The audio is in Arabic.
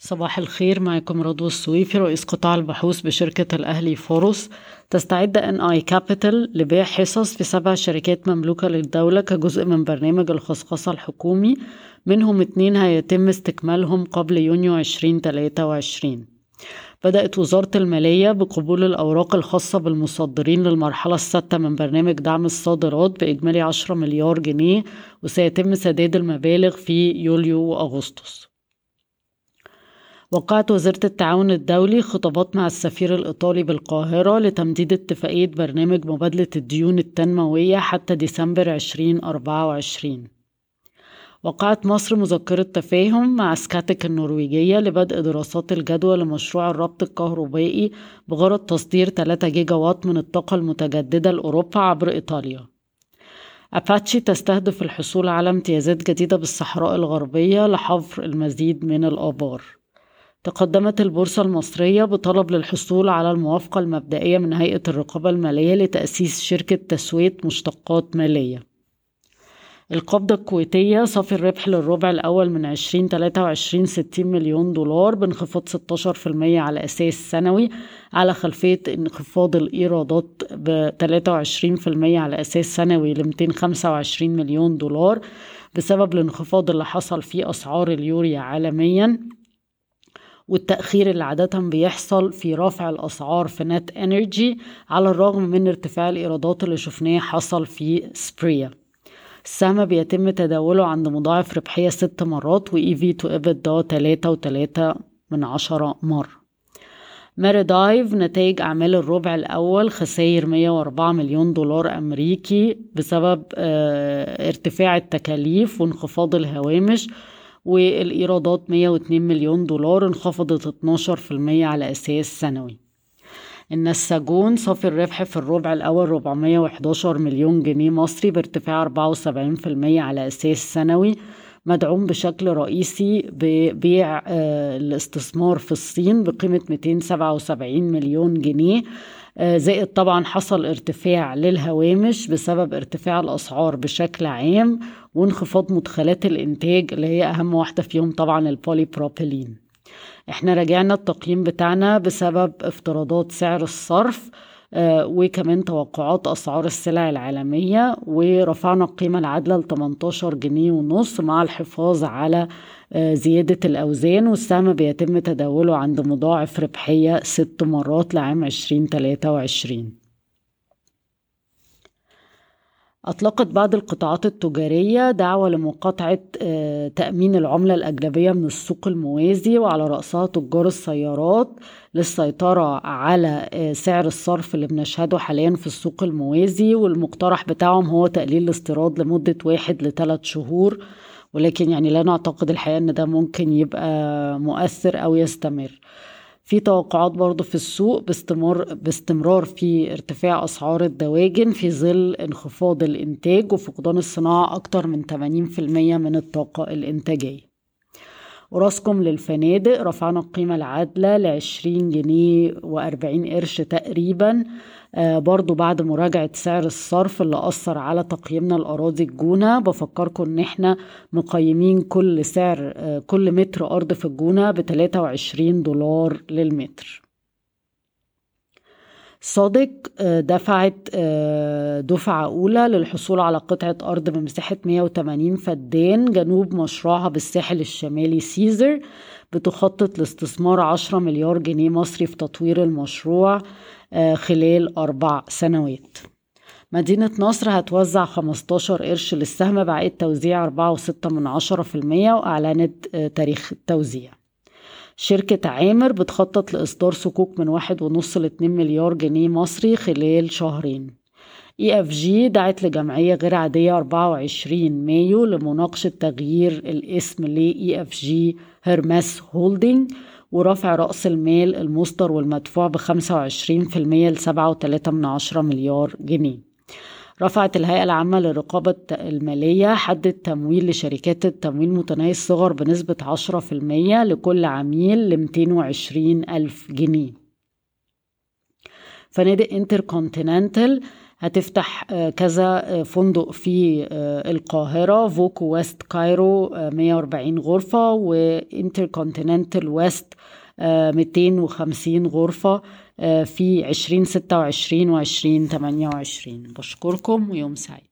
صباح الخير معكم رضوى السويفي رئيس قطاع البحوث بشركة الأهلي فاروس تستعد NI Capital لبيع حصص في سبع شركات مملوكة للدولة كجزء من برنامج الخصخصة الحكومي. منهم اتنين هيتم استكمالهم قبل يونيو 2023 بدأت وزارة المالية بقبول الأوراق الخاصة بالمصدرين للمرحلة السادسة من برنامج دعم الصادرات بإجمالي 10 مليار جنيه وسيتم سداد المبالغ في يوليو وأغسطس. وقعت وزارة التعاون الدولي خطابات مع السفير الإيطالي بالقاهرة لتمديد اتفاقية برنامج مبادلة الديون التنموية حتى ديسمبر 2024 وقعت مصر مذكرة تفاهم مع سكاتك النرويجية لبدء دراسات الجدوى لمشروع الربط الكهربائي بغرض تصدير 3 جيجا وات من الطاقة المتجددة لأوروبا عبر إيطاليا. أباتشي تستهدف الحصول على امتيازات جديدة بالصحراء الغربية لحفر المزيد من الآبار. تقدمت البورصة المصرية بطلب للحصول على الموافقة المبدئية من هيئة الرقابة المالية لتأسيس شركة تسوية مشتقات مالية. القبضة الكويتية صافي الربح للربع الأول من 2023 60 مليون دولار بانخفاض 16% على أساس سنوي على خلفية انخفاض الإيرادات ب 23% على أساس سنوي ل 225 مليون دولار بسبب الانخفاض اللي حصل في أسعار اليوريا عالميا. والتأخير اللي عادة بيحصل في رفع الأسعار في NatEnergy على الرغم من ارتفاع الإيرادات اللي شفناه حصل في سبريا السهم بيتم تداوله عند مضاعف ربحية ست مرات و EV to EBITDA تلاتة وتلاتة من عشرة مرة. ماريدايف نتائج أعمال الربع الأول خسائر 104 مليون دولار أمريكي بسبب آه ارتفاع التكاليف وانخفاض الهوامش والإيرادات 102 مليون دولار انخفضت 12% على أساس سنوي. النساجون صافي الربح في الربع الأول 411 مليون جنيه مصري بارتفاع 74% على أساس سنوي مدعوم بشكل رئيسي ببيع الاستثمار في الصين بقيمة 277 مليون جنيه. زائد طبعا حصل ارتفاع للهوامش بسبب ارتفاع الأسعار بشكل عام وانخفاض مدخلات الإنتاج اللي هي أهم واحدة فيهم طبعا البولي بروبيلين إحنا راجعنا التقييم بتاعنا بسبب افتراضات سعر الصرف. آه وكمان توقعات أسعار السلع العالمية ورفعنا القيمة العادلة ل 18 جنيه ونص مع الحفاظ على آه زيادة الأوزان والسهم بيتم تداوله عند مضاعف ربحية ست مرات لعام 2023 أطلقت بعض القطاعات التجارية دعوة لمقاطعة تأمين العملة الأجنبية من السوق الموازي وعلى رأسها تجار السيارات للسيطرة على سعر الصرف اللي بنشهده حاليا في السوق الموازي والمقترح بتاعهم هو تقليل الاستيراد لمدة واحد لثلاث شهور ولكن يعني لا نعتقد الحقيقة إن ده ممكن يبقى مؤثر أو يستمر. في توقعات برضو في السوق باستمرار, باستمرار في ارتفاع أسعار الدواجن في ظل انخفاض الإنتاج وفقدان الصناعة أكتر من 80% من الطاقة الإنتاجية. وراسكم للفنادق. رفعنا القيمة العادلة لعشرين جنيه وأربعين قرش تقريبا. آه برضو بعد مراجعة سعر الصرف اللي أثر على تقييمنا الأراضي الجونة بفكركم إن إحنا مقيمين كل سعر آه كل متر أرض في الجونة بتلاتة وعشرين دولار للمتر. صادق دفعت دفعة أولى للحصول على قطعة أرض بمساحة 180 فدان جنوب مشروعها بالساحل الشمالي سيزر بتخطط لاستثمار 10 مليار جنيه مصري في تطوير المشروع خلال أربع سنوات. مدينة نصر هتوزع 15 قرش للسهم بعائد توزيع 4.6 من عشرة في المية وأعلنت تاريخ التوزيع. شركة عامر بتخطط لإصدار صكوك من واحد ونص لاتنين مليار جنيه مصري خلال شهرين. EFG دعت لجمعية غير عادية 24 مايو لمناقشة تغيير الاسم ل EFG Hermes Holding ورفع رأس المال المصدر والمدفوع ب 25% ل 7.3 من عشرة مليار جنيه. رفعت الهيئة العامة للرقابة المالية حد التمويل لشركات التمويل متناهي الصغر بنسبة 10% لكل عميل ل 220 ألف جنيه. فنادق انتر كونتيننتال هتفتح كذا فندق في القاهرة voco West Cairo 140 غرفة و InterContinental West 250 غرفة في 2026 و 2028 بشكركم ويوم سعيد.